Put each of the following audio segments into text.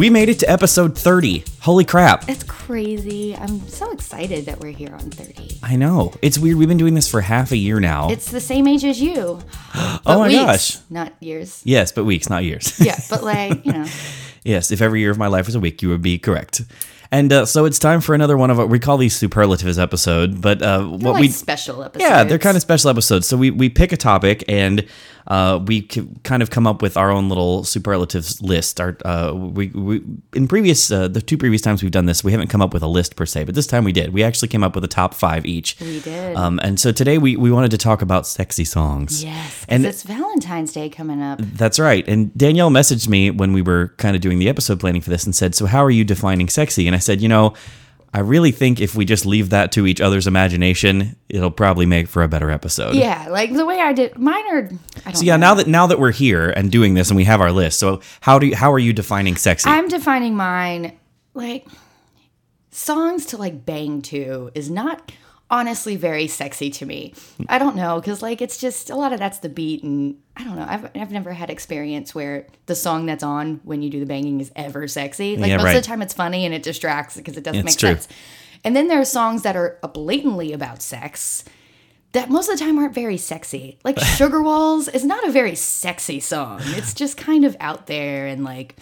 We made it to episode 30. Holy crap. It's crazy. I'm so excited that we're here on 30. I know. It's weird. We've been doing this for half a year now. It's the same age as you. oh my weeks, gosh. Not years. Yes, but weeks, not years. Yeah, but like, you know. yes, if every year of my life was a week, you would be correct. And uh, so it's time for another one of our, we call these superlatives episode, but uh, what like we special episodes. Yeah, they're kind of special episodes. So we, we pick a topic and uh, we c- kind of come up with our own little superlatives list. Our uh, we, we in previous uh, the two previous times we've done this, we haven't come up with a list per se, but this time we did. We actually came up with a top five each. We did. Um, and so today we, we wanted to talk about sexy songs. Yes, and and it's Valentine's Day coming up. that's right. And Danielle messaged me when we were kind of doing the episode planning for this and said, "So how are you defining sexy?" And I said, "You know." I really think if we just leave that to each other's imagination, it'll probably make for a better episode. Yeah, like the way I did mine are. I don't So yeah, know. now that now that we're here and doing this and we have our list, so how do you, how are you defining sexy? I'm defining mine like songs to like bang to is not honestly very sexy to me. I don't know because like it's just a lot of that's the beat and I don't know. I've I've never had experience where the song that's on when you do the banging is ever sexy. Like Yeah, most right. of the time it's funny and it distracts because it doesn't It's make true. sense. And then there are songs that are uh, blatantly about sex that most of the time aren't very sexy. Like Sugar Walls is not a very sexy song. It's just kind of out there and like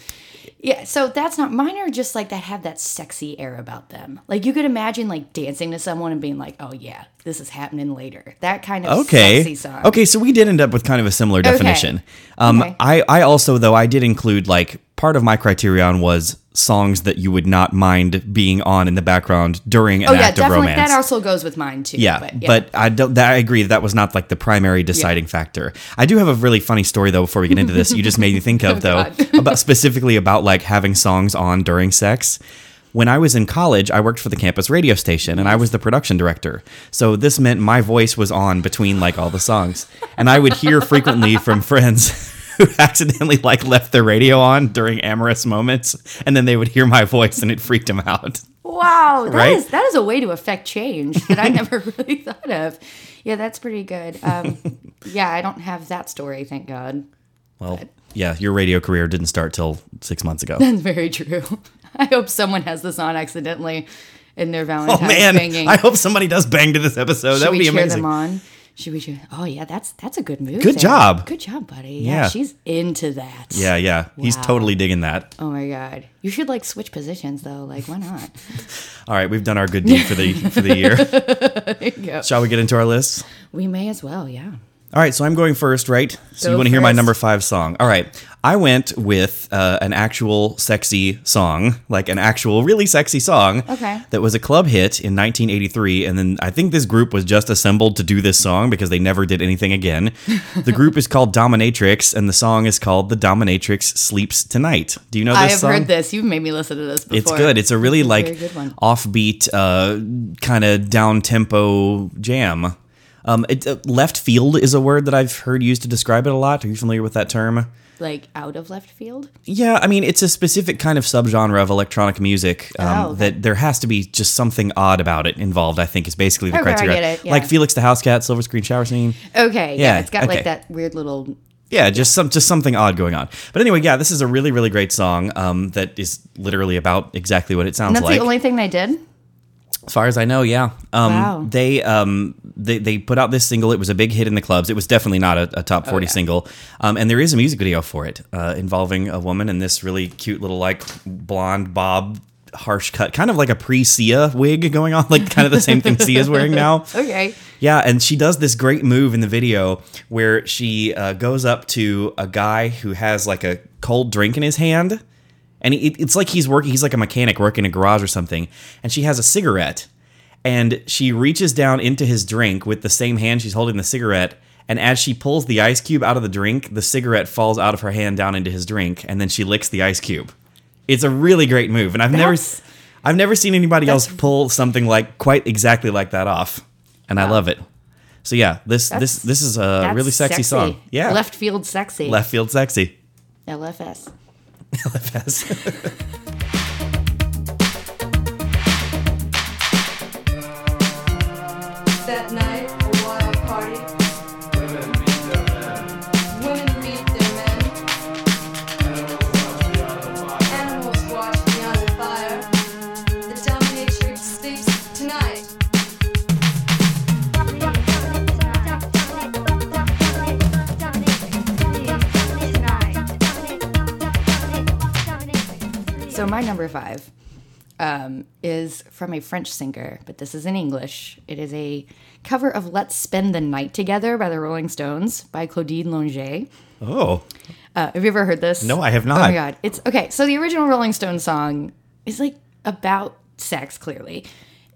yeah, so that's not mine are just like that have that sexy air about them. Like you could imagine like dancing to someone and being like, "Oh yeah, this is happening later." That kind of okay. sexy song. Okay, so we did end up with kind of a similar definition. Um, Okay. I I also though I did include like part of my criterion was songs that you would not mind being on in the background during an Oh yeah, act of romance. That also goes with mine too. Yeah, but, but, I don't. That, I agree that that was not like the primary deciding factor. I do have a really funny story though. Before we get into this, you just made me think of oh, though about specifically about like having songs on during sex. When I was in college, I worked for the campus radio station and I was the production director. So this meant my voice was on between like all the songs, and I would hear frequently from friends. Who accidentally like left the radio on during amorous moments, and then they would hear my voice, and it freaked them out. Wow, that Right? is that is a way to affect change that I never really thought of. Yeah, that's pretty good. Um, yeah, I don't have that story, thank God. Well, yeah, your radio career didn't start till six months ago. That's very true. I hope someone has this on accidentally in their Valentine's Oh man, banging. I hope somebody does bang to this episode. Should that would be amazing. them on? Should we cheer? Oh yeah, that's that's a good move. Good there. job. Good job, buddy. Yeah. Yeah, she's into that. Yeah, yeah, he's totally digging that. Oh my god. You should like switch positions though. Like why not? All right, we've done our good deed for the for the year. Shall we get into our list? We may as well. Yeah. All right, so I'm going first, right? So Go you want to hear my number five song? All right, I went with uh, an actual sexy song, like an actual really sexy song. Okay. That was a club hit in 1983, and then I think this group was just assembled to do this song because they never did anything again. the group is called Dominatrix, and the song is called "The Dominatrix Sleeps Tonight." Do you know this I have song? heard this. You've made me listen to this before. It's good. It's a really like offbeat, uh, kind of down tempo jam. Um, it, uh, left field is a word that I've heard used to describe it a lot. Are you familiar with that term? Like out of left field. Yeah, I mean it's a specific kind of subgenre of electronic music um, Oh, okay. that there has to be just something odd about it involved. I think is basically the Okay, I criteria. get it, yeah. Like Felix da Housecat, Silver Screen Shower Scene. Okay. Yeah, Yeah. it's got okay. like that weird little. Yeah, just some just something odd going on. But anyway, yeah, this is a really really great song um, that is literally about exactly what it sounds And that's like. the only thing they did. As far as I know, yeah. Um, Wow. They um, they they put out this single. It was a big hit in the clubs. It was definitely not a, a top forty Oh, yeah. single. Um, and there is a music video for it uh, involving a woman in this really cute little like blonde bob harsh cut, kind of like a pre Sia wig going on, like kind of the same thing Sia's wearing now. Okay. Yeah, and she does this great move in the video where she uh, goes up to a guy who has like a cold drink in his hand, and it, it's like he's working. He's like a mechanic working in a garage or something, and she has a cigarette, and she reaches down into his drink with the same hand she's holding the cigarette. And as she pulls the ice cube out of the drink, the cigarette falls out of her hand down into his drink, and then she licks the ice cube. It's a really great move, and I've never, I've never seen anybody else pull something like quite exactly like that off, and I love it. So yeah, this this That's- this is a That's really sexy, song. Yeah, Left field sexy. left field sexy. LFS. That night, my number five um, is from a French singer, but this is in English. It is a cover of "Let's Spend the Night Together" by the Rolling Stones by Claudine Longet. Oh, Uh, have you ever heard this? No, I have not. Oh my god, it's okay. So the original Rolling Stones song is like about sex, clearly,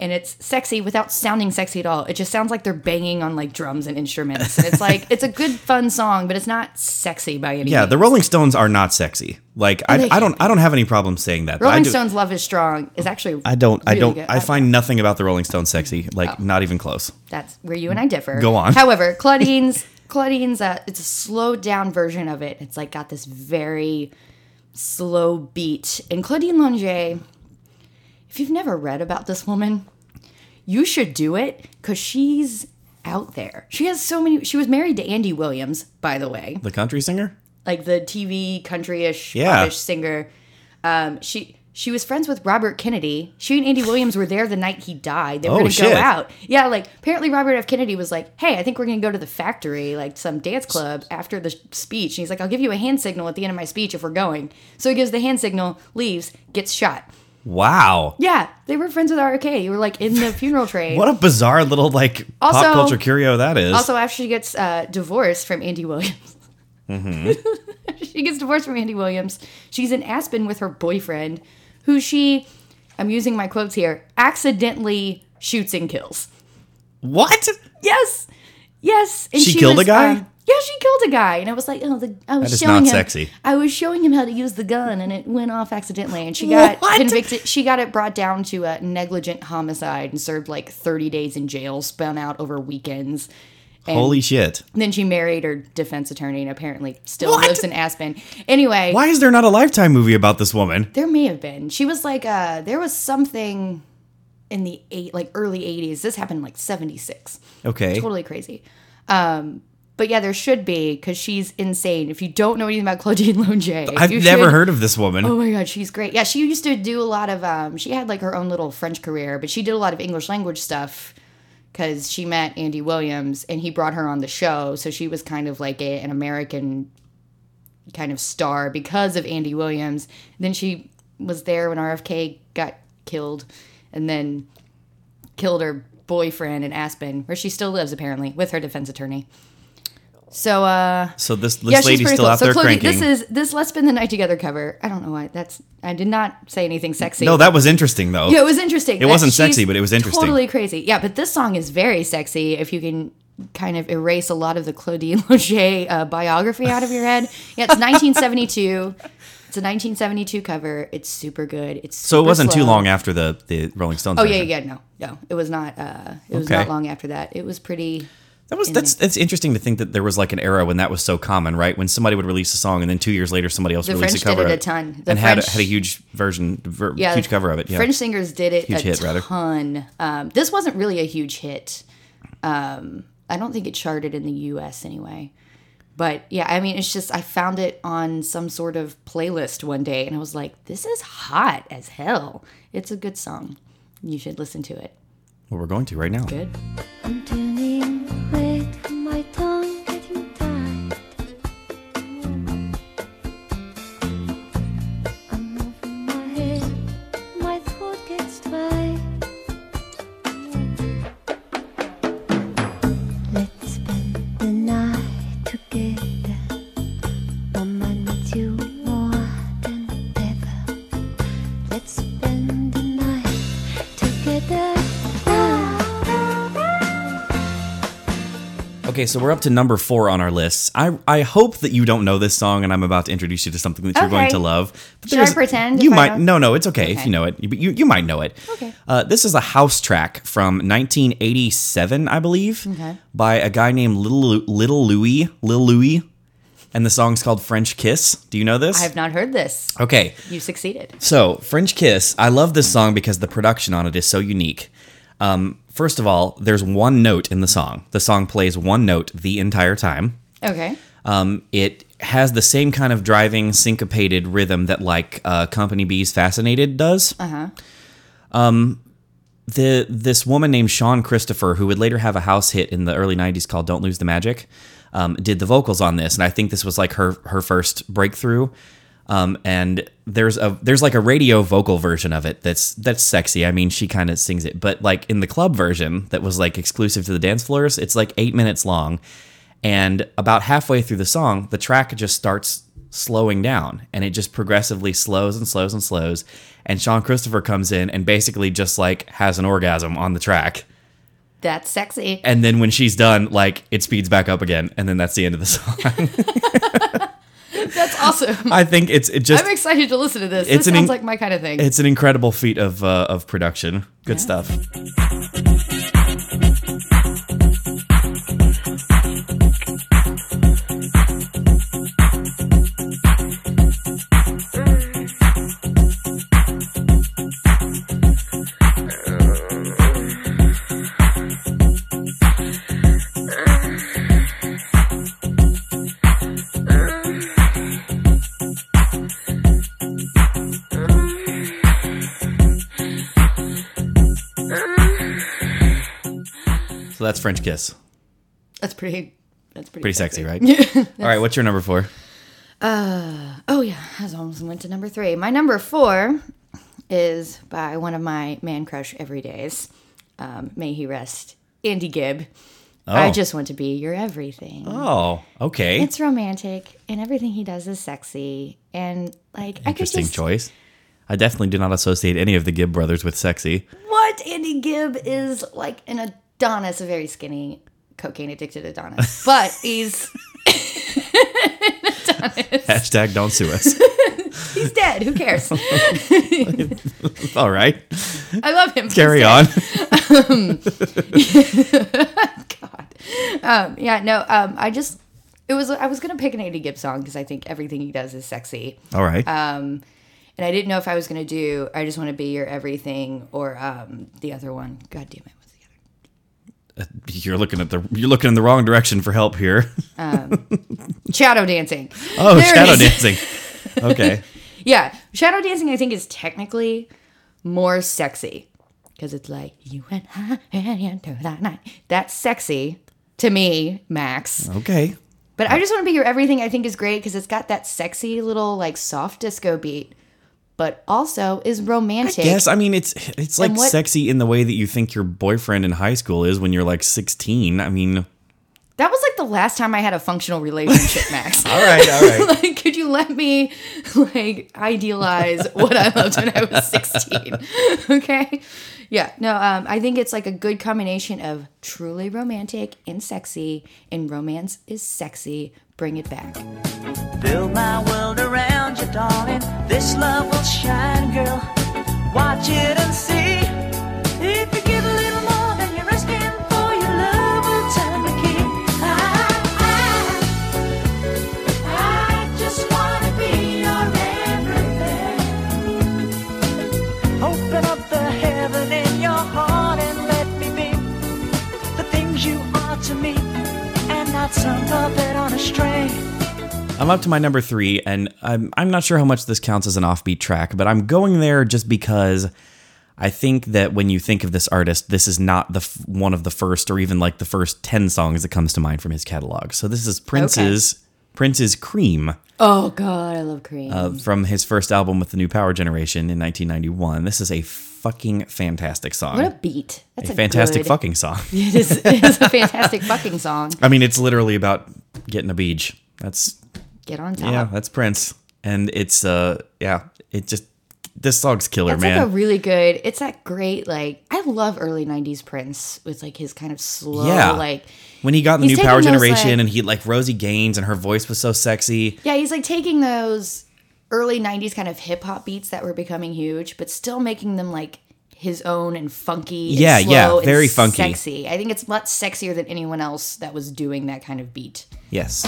and it's sexy without sounding sexy at all. It just sounds like they're banging on like drums and instruments. And it's like it's a good, fun song, but it's not sexy by any yeah. means. The Rolling Stones are not sexy. Like I, I don't, I don't have any problem saying that. but I Rolling do- Stones' "Love Is Strong" is actually I don't, I don't, good. I find nothing about the Rolling Stones sexy. Like Oh. not even close. That's where you and I differ. Go on. However, Claudine's Claudine's uh, it's a slowed down version of it. It's like got this very slow beat. And Claudine Longet, if you've never read about this woman, you should do it because she's out there. She has so many. She was married to Andy Williams, by the way, The country singer. like the TV country-ish, Yeah. singer. Um, she she was friends with Robert Kennedy. She and Andy Williams were there the night he died. They were Oh, going to go out. Yeah, like apparently Robert F. Kennedy was like, "Hey, I think we're going to go to the factory, like some dance club after the speech." And he's like, "I'll give you a hand signal at the end of my speech if we're going." So he gives the hand signal, leaves, gets shot. Wow. Yeah, they were friends with RFK. You were like in the funeral train. What a bizarre little like Also- pop culture curio that is. Also, after she gets uh, divorced from Andy Williams, she gets divorced from Andy Williams. She's in Aspen with her boyfriend, who she, I'm using my quotes here, accidentally shoots and kills. what? Yes, yes. And She killed a guy? um, yeah, she killed a guy, and I was like, oh, the, I was That is showing not him. sexy. I was showing him how to use the gun, and it went off accidentally, and she got What? convicted. She got it brought down to a negligent homicide and served like 30 days in jail, spun out over weekends. And Holy shit. then she married her defense attorney and apparently still What? lives in Aspen. Anyway, Why is there not a Lifetime movie about this woman? there may have been. She was like, uh, there was something in the eight, like early 80s. This happened in like 76. Okay. Totally crazy. Um, but yeah, there should be because she's insane. If you don't know anything about Claudine Longet, I've never should- heard of this woman. Oh my god, she's great. Yeah, she used to do a lot of. Um, she had like her own little French career, but she did a lot of English language stuff because she met Andy Williams and he brought her on the show. So she was kind of like a, an American kind of star because of Andy Williams. then she was there when RFK got killed, and then killed her boyfriend in Aspen, where she still lives apparently with her defense attorney. So uh So this this yeah, lady's still cool. out So there Chloe, cranking. this is this "Let's Spend the Night Together" cover. I don't know why that's. I did not say anything sexy. no, that was interesting though. yeah, it was interesting. It wasn't sexy, but it was interesting. Totally crazy. Yeah, but this song is very sexy. If you can kind of erase a lot of the Claudine Longet uh, biography out of your head. Yeah, it's 1972. It's a 1972 cover. It's super good. It's so it wasn't too long after the the Rolling Stones. Oh yeah, version. yeah, no, no. It was not. Uh, it was Okay. not long after that. It was pretty. That was that's that's interesting to think that there was like an era when that was so common, right? When somebody would release a song and then two years later somebody else The would release French a cover did it a ton. The and had French- had a huge version, ver, yeah, huge cover of it. Yeah, French singers did it Huge a hit, ton. Um, this wasn't really a huge hit. Um, I don't think it charted in the U.S. anyway. But yeah, I mean, it's just I found it on some sort of playlist one day, and I was like, "This is hot as hell." It's a good song. You should listen to it. well, we're going to right now. Good. Okay, so we're up to number four on our list. I I hope that you don't know this song, and I'm about to introduce you to something that you're going to love. But Should I pretend You might. No, no, it's okay, if you know it. But you you might know it. Okay. Uh, this is a house track from 1987, I believe, Okay. by a guy named Little Little Louis Lil Louis, and the song's called French Kiss. Do you know this? I have not heard this. okay. You succeeded. So, French Kiss, I love this song because the production on it is so unique. Um, first of all, there's one note in the song. The song plays one note the entire time. Okay. Um, it has the same kind of driving, syncopated rhythm that, like, uh, Company B's Fascinated does. Uh huh. The This woman named Shawn Christopher, who would later have a house hit in the early 90s called Don't Lose the Magic, um, did the vocals on this. And I think this was like her, her first breakthrough. Um, and there's a there's like a radio vocal version of it that's that's sexy. I mean, she kind of sings it, but like in the club version that was like exclusive to the dance floors, it's like eight minutes long, and about halfway through the song, the track just starts slowing down, and it just progressively slows and slows and slows, and Shawn Christopher comes in and basically just like has an orgasm on the track. That's sexy. And then when she's done, like it speeds back up again, and then that's the end of the song. That's awesome. I think it's it just I'm excited to listen to this. It's This sounds like my kind of thing. it's an incredible feat of uh, of production. Good stuff. So that's French Kiss. That's pretty. That's pretty. Pretty sexy, right? All right, what's your number four? Uh Oh yeah, I almost went to number three. My number four is by one of my man crush everydays. Um, may he rest, Andy Gibb. I Oh. just want to be your everything. Oh, okay. It's romantic, and everything he does is sexy, and like I could Interesting just choice. I definitely do not associate any of the Gibb brothers with sexy. what Andy Gibb is like an Adonis, a very skinny, cocaine addicted Adonis, but he's Hashtag don't sue us. he's dead. Who cares? All right, I love him. carry on. God. Um, yeah, no. Um, I just it was I was gonna pick an Andy Gibb song because I think everything he does is sexy, All right. and I didn't know if I was gonna do I just want to be your everything or um, the other one. God damn it, what's the other? You're looking at the you're looking in the wrong direction for help here. Um, shadow dancing. Oh, There shadow dancing. Okay. Yeah, shadow dancing I think is technically more sexy because it's like you and I and into the night. That's sexy to me, Max. Okay. But I just want to be your everything. I think is great because it's got that sexy little like soft disco beat, but also is romantic. Yes, I mean it's it's like what- sexy in the way that you think your boyfriend in high school is when you're like 16. I mean, That was like the last time I had a functional relationship, Max. all right, all right. like, could you let me like idealize what I loved when I was 16? okay. Yeah. No, um, I think it's like a good combination of truly romantic and sexy, and romance is sexy. Bring it back. Darling. This love will shine, girl. Watch it and see. If you give a little more than you're asking for, your love will turn the key. I, I, I just wanna be your everything. Open up the heaven in your heart and let me be the things you are to me, and not some puppet on a string. I'm up to my number three, and I'm I'm not sure how much this counts as an offbeat track, but I'm going there just because I think that when you think of this artist, this is not the f- one of the first or even like the first ten songs that comes to mind from his catalog. So this is Prince's Prince's Cream Oh God, I love cream. uh, from his first album with the New Power Generation in 1991. This is a fucking fantastic song. what a beat! That's a, a fantastic good- fucking song. It is, it is a fantastic fucking song. I mean, it's literally about getting a beach. That's Get on top. yeah, that's Prince, and it's uh yeah, it just this song's killer, It's man. like a really good. It's that great like I love early '90s Prince with like his kind of slow Yeah. like when he got the new Power those, Generation, like- and he like Rosie Gaines, and her voice was so sexy. yeah he's like taking those early '90s kind of hip hop beats that were becoming huge, but still making them like his own and funky. and Yeah, yeah, slow and very funky. sexy. I think it's much sexier than anyone else that was doing that kind of beat. Yes,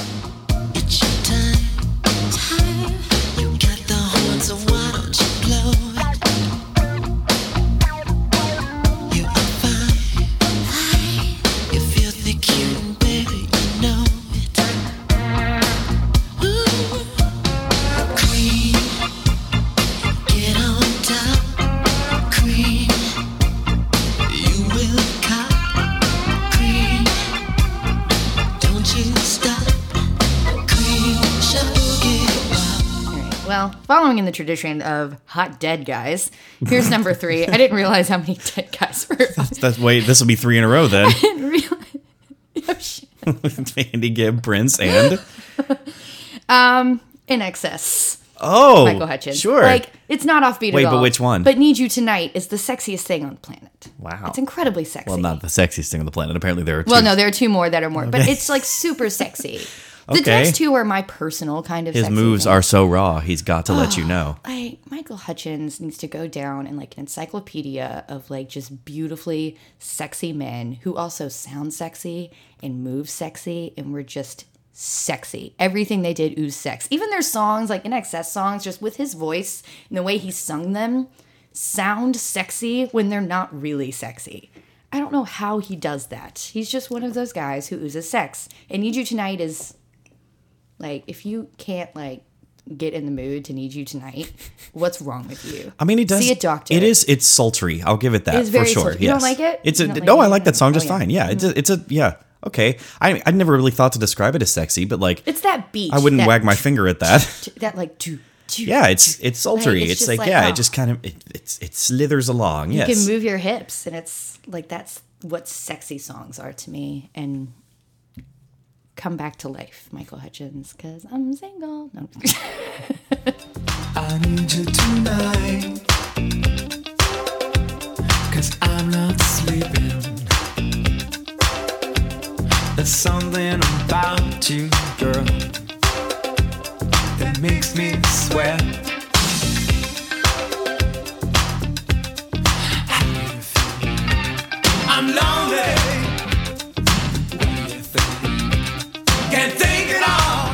following in the tradition of hot dead guys, here's number three. I didn't realize how many dead guys were. That's wait. This will be three in a row then. I didn't realize. Oh, shit. Andy Gibb, Prince, and um, INXS. oh, Michael Hutchence. Sure. Like, it's not offbeat Wait, at but which one? But Need You Tonight is the sexiest thing on the planet. Wow. It's incredibly sexy. well, not the sexiest thing on the planet. Apparently, there are two. Well, no, there are two more that are more, but it's like super sexy. The Okay. next two are my personal kind of His moves thing. are so raw. He's got to let you know. like Michael Hutchence needs to go down in like an encyclopedia of like just beautifully sexy men who also sound sexy and move sexy and were just sexy. Everything they did oozed sex. Even their songs, like INXS songs, just with his voice and the way he sung them, sound sexy when they're not really sexy. I don't know how he does that. He's just one of those guys who oozes sex. And Need You Tonight is like if you can't like get in the mood to need you tonight, what's wrong with you? I mean, it does. See a doctor. It is. It's sultry. I'll give it that It's for sure. sultry. Yes. You don't like it? It's a like no. I like that song just Oh, yeah. fine. Yeah. It's mm-hmm. a. It's a. Yeah. Okay. I I never really thought to describe it as sexy, but like It's that beat. I wouldn't wag my finger at that. That like do do. Yeah. It's it's sultry. it's it's like, like, yeah. oh. It just kind of it, it's it slithers along. You yes. can move your hips, and it's like that's what sexy songs are to me. And come back to life, Michael Hutchence, because I'm single. No. I need you tonight. Cause I'm not sleeping. There's something about you, girl, that makes me sweat. I'm lonely. All.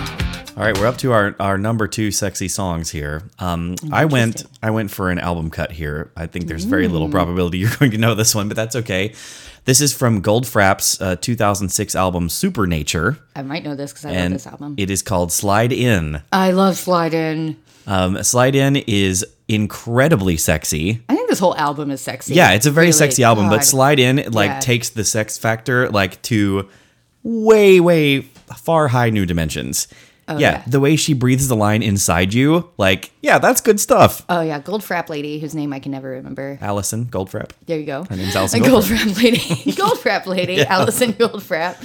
All right, we're up to our, our number two sexy songs here. Um, I went I went for an album cut here. I think there's very little Mm. probability you're going to know this one, but that's okay. This is from Goldfrapp's uh, 2006 album Supernature, I might know this because I love this album. it is called Slide In. I love Slide In. Um, Slide In is incredibly sexy. I think this whole album is sexy. Yeah, it's a very Really, sexy album, but Slide In like Yeah. takes the sex factor like to way way far high new dimensions. Oh, yeah, Oh, yeah. the way she breathes the line inside you, like, yeah, that's good stuff. Oh yeah, Goldfrapp lady, whose name I can never remember. Alison Goldfrapp. There you go. Her name's Alison Goldfrapp. Goldfrapp lady. Goldfrapp lady. Alison Goldfrapp.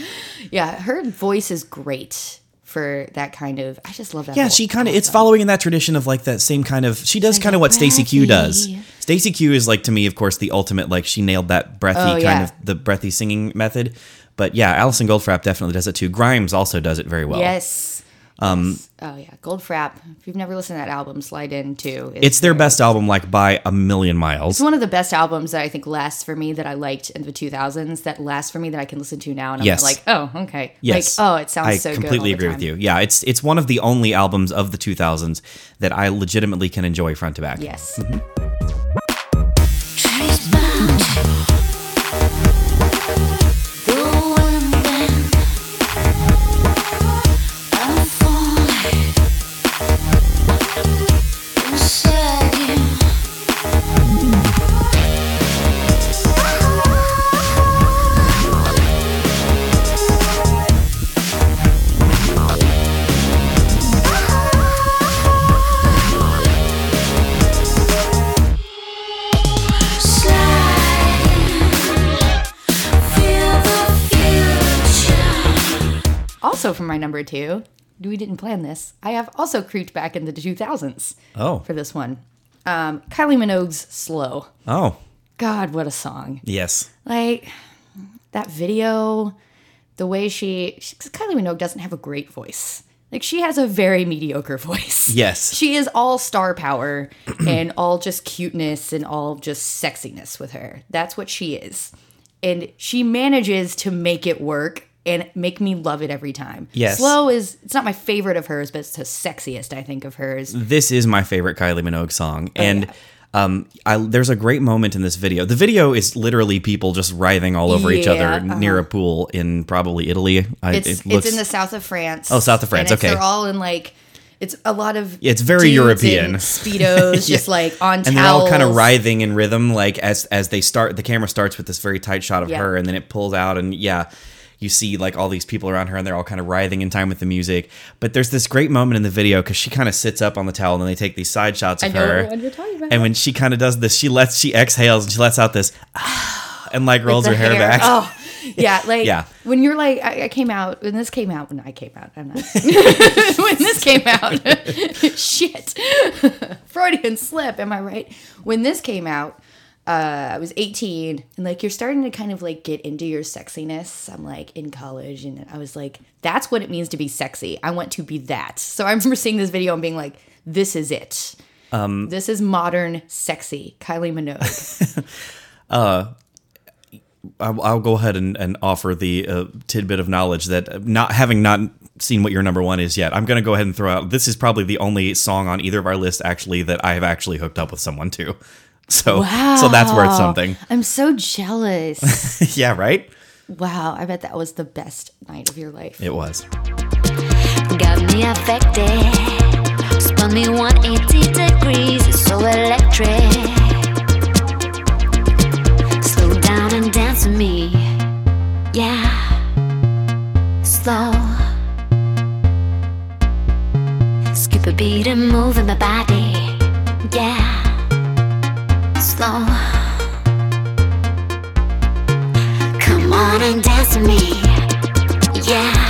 Yeah, her voice is great for that kind of. I just love that. Yeah, she kind of it's following in that tradition of like that same kind of she does kind of what Stacey Q does. Stacey Q is like to me, of course, the ultimate like she nailed that breathy Oh, kind yeah. of the breathy singing method. But yeah, Alison Goldfrapp definitely does it too. Grimes also does it very well. Yes. Um. Oh yeah, Goldfrapp. If you've never listened to that album, slide in too. It's their best album like by a million miles. It's one of the best albums that I think lasts for me that I liked in the 2000s. That lasts for me that I can listen to now, and I'm Yes. like, oh, okay. Yes. Like, oh, it sounds I so good. I completely agree with you. Yeah, it's it's one of the only albums of the 2000s that I legitimately can enjoy front to back. Yes. Trees Also, for my number two, we didn't plan this. I have also creeped back into the 2000s Oh. for this one. Um, Kylie Minogue's "Slow." Oh. God, what a song! Yes. Like that video, the way she, she Kylie Minogue doesn't have a great voice. Like she has a very mediocre voice. Yes. She is all star power and all just cuteness and all just sexiness with her. That's what she is. And she manages to make it work and make me love it every time. Yes. Slow is it's not my favorite of hers, but it's the sexiest I think of hers. This is my favorite Kylie Minogue song, Oh, and um, I, there's a great moment in this video. The video is literally people just writhing all over each Yeah, other near a pool in probably Italy. I, It's it looks, it's in the south of France. Oh, south of France, and okay. They're all in like it's a lot of It's very European. speedos, just like on towels. and they're all kind of writhing in rhythm, like as as they start. The camera starts with this very tight shot of Yeah. her, and then it pulls out, and yeah, you see like all these people around her and they're all kind of writhing in time with the music. But there's this great moment in the video because she kind of sits up on the towel and they take these side shots of I know her. you're talking about. And when she kind of does this, she lets she exhales and she lets out this ah, and like rolls her hair, back. Oh, yeah. Like Yeah. when you're like, I, I came out when this came out when I came out. I'm not. when this came out, shit, Freudian slip. Am I right? When this came out, uh, I was 18, and like you're starting to kind of like get into your sexiness. I'm like in college, and I was like, that's what it means to be sexy. I want to be that. So I remember seeing this video and being like, this is it. Um, this is modern sexy Kylie Minogue. I'll, I'll go ahead and, and offer the uh, tidbit of knowledge that uh, not having not seen what your number one is yet, I'm going to go ahead and throw out. This is probably the only song on either of our lists actually that I have actually hooked up with someone to. So so that's worth something. I'm so jealous. yeah, right. wow, I bet that was the best night of your life. It was. Got me affected. Spun me 180 degrees. It's so electric. Slow down and dance with me. Yeah. Slow. Skip a beat and move in my body. Yeah. Slow. Come on and dance with me. Yeah.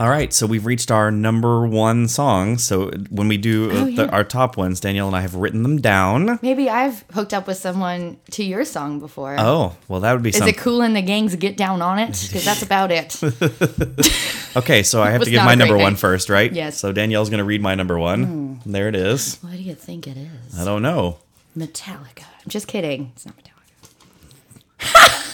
All right, so we've reached our number one song. So when we do Oh, the, yeah. our top ones, Danielle and I have written them down. Maybe I've hooked up with someone to your song before. Oh, well, that would be Is something. it Kool and the Gang's get down on it? Because that's about it. Okay, so I have to give my number one first, right? Yes. So Danielle's going to read my number one. Hmm. There it is. what do you think it is? I don't know. Metallica. I'm just kidding. It's not Metallica.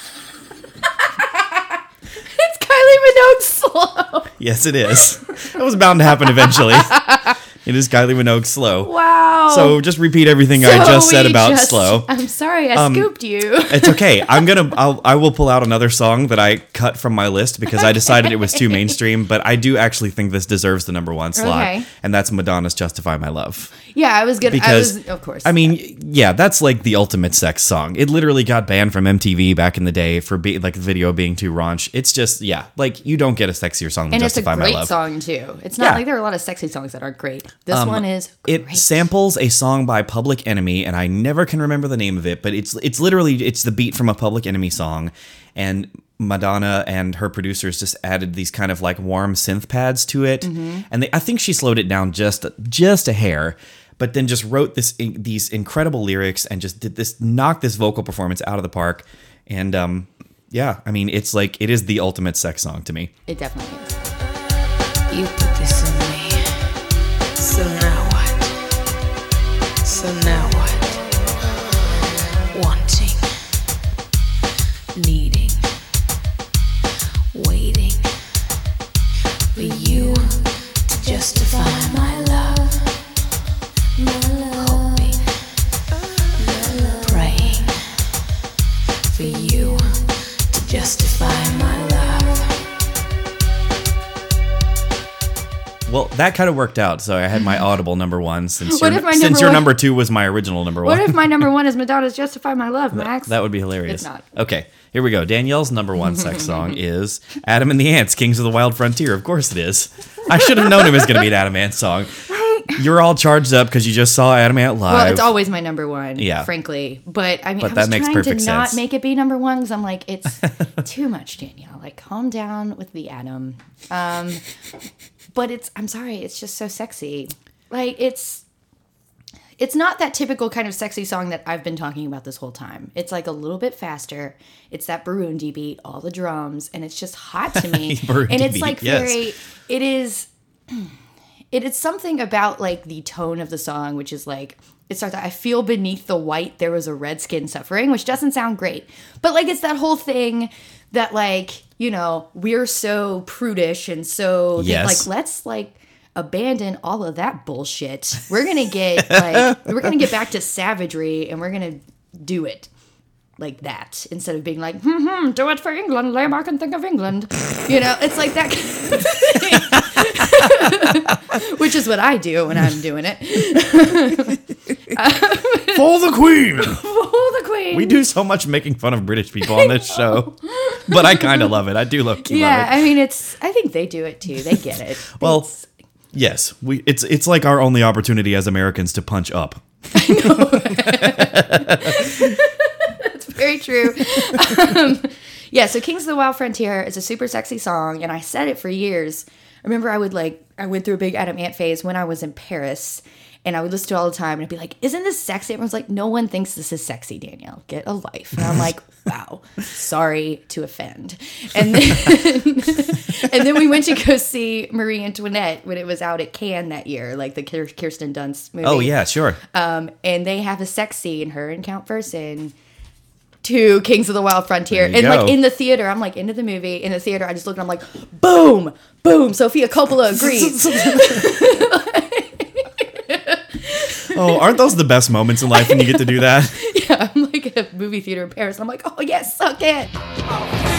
it's Kylie Minogue slow. Yes, it is. It was bound to happen eventually. it is Kylie Minogue slow. Wow. So just repeat everything I just said about just- slow. I'm sorry, I um, scooped you. It's okay. I'm gonna. I'll, I will pull out another song that I cut from my list because I decided it was too mainstream. But I do actually think this deserves the number one slot, Okay. and that's Madonna's "Justify My Love." Yeah, I was gonna. Because I was, of course. I mean, yeah, that's like the ultimate sex song. It literally got banned from MTV back in the day for being like the video being too raunch. It's just yeah, like you don't get a sexier song than and it's a "Justify My great Love." song too. It's not Yeah. like there are a lot of sexy songs that aren't great. This one is great. It samples a song by Public Enemy, and I never can remember the name of it, but it's it's literally it's the beat from a Public Enemy song, and Madonna and her producers just added these kind of like warm synth pads to it, Mm-hmm. and they, I think she slowed it down just just a hair, but then just wrote this these incredible lyrics and just did this knocked this vocal performance out of the park, and um yeah, I mean it's like it is the ultimate sex song to me. It definitely is. You put this in me. So now what? So now what? Wanting, needing, waiting for you to justify my love. Well, that kind of worked out. So I had my mm-hmm. audible number one since your, if since number your one- number two was my original number one. What if my number one is Madonna's "Justify My Love"? Max. That would be hilarious. It's not. Okay, here we go. Danielle's number one sex song is Adam and the Ants, Kings of the Wild Frontier. Of course it is. I should have known it was going to be an Adam Ant song. You're all charged up because you just saw Adam Ant live. Well, it's always my number one, Yeah. frankly. But I mean, But I that was makes trying to perfect not make it be number one because I'm like, it's too much, Danielle. Like, calm down with the Adam. Um, but it's, I'm sorry, it's just so sexy. Like, it's, it's not that typical kind of sexy song that I've been talking about this whole time. It's like a little bit faster. It's that Burundi beat, all the drums, and it's just hot to me. And it's like yes. very, it is it is something about like the tone of the song, which is like it starts. I feel beneath the white there was a red skin suffering, which doesn't sound great, but like it's that whole thing that like you know we're so prudish and so Yes. like let's like abandon all of that bullshit. We're gonna get like we're gonna get back to savagery and we're gonna do it like that instead of being like, hmm, hmm, do it for England, I can think of England. You know, it's like that kind of thing. Which is what I do when I'm doing it. For the Queen! Oh, the queen. We do so much making fun of British people on this show, but I kind of love it. I do low key Yeah, love it. I mean, it's. I think they do it too. They get it. Well, It's- Yes, we. It's it's like our only opportunity as Americans to punch up. It's very true. um, yeah, so Kings of the Wild Frontier is a super sexy song, and I said it for years. I remember I would like, I went through a big Adam Ant phase when I was in Paris, and I would listen to it all the time, and I'd be like, Isn't this sexy? Everyone's like, No one thinks this is sexy, Danielle. Get a life. And I'm like, Wow, sorry to offend. And then, and then we went to go see Marie Antoinette when it was out at Cannes that year, like the Kirsten Dunst movie. Oh yeah, sure. Um, and they have a sex scene, her and Count Fersen, to Kings of the Wild Frontier. There you And like in the theater, I'm like into the movie. In the theater, I just look and I'm like, boom, boom. Sofia Coppola agrees. oh, aren't those the best moments in life when you get to do that? yeah, I'm like at a movie theater in Paris. I'm like, oh yes, suck it. Oh,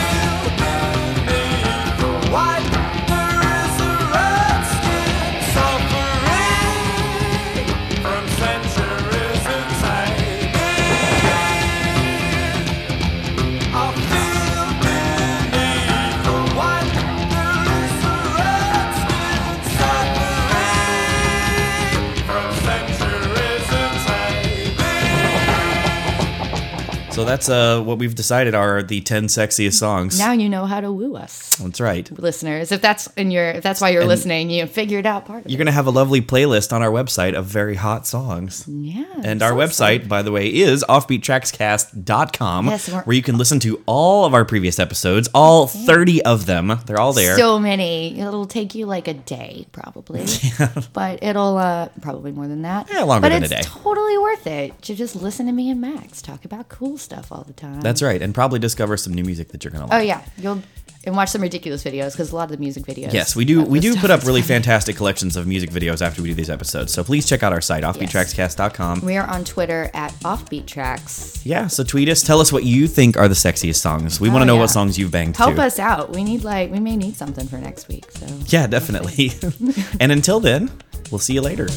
that's uh what we've decided are the ten sexiest songs. Now you know how to woo us, that's right. listeners. If that's in your, if that's why you're listening, you figured out part of You're gonna have a lovely playlist on our website of very hot songs. Yeah. And our website, by the way, is offbeattrackscast.com, Yes, where you can listen to all of our previous episodes, all 30 of them. They're all there. So many. It'll take you like a day, probably. yeah. but it'll uh probably more than that. Yeah, longer but than a it's totally worth it to just listen to me and Max talk about cool stuff all the time. That's right. And probably discover some new music that you're going to oh, like. Oh yeah, you'll and watch some ridiculous videos because a lot of the music videos. Yes, we do. We do put up really funny. fantastic collections of music videos after we do these episodes. So please check out our site, offbeattrackscast.com. We are on Twitter at offbeattracks. Yeah, so tweet us. Tell us what you think are the sexiest songs. We want to Oh, know yeah. what songs you've banged Help to. us out. We need like we may need something for next week. So Yeah, definitely. and until then, we'll see you later.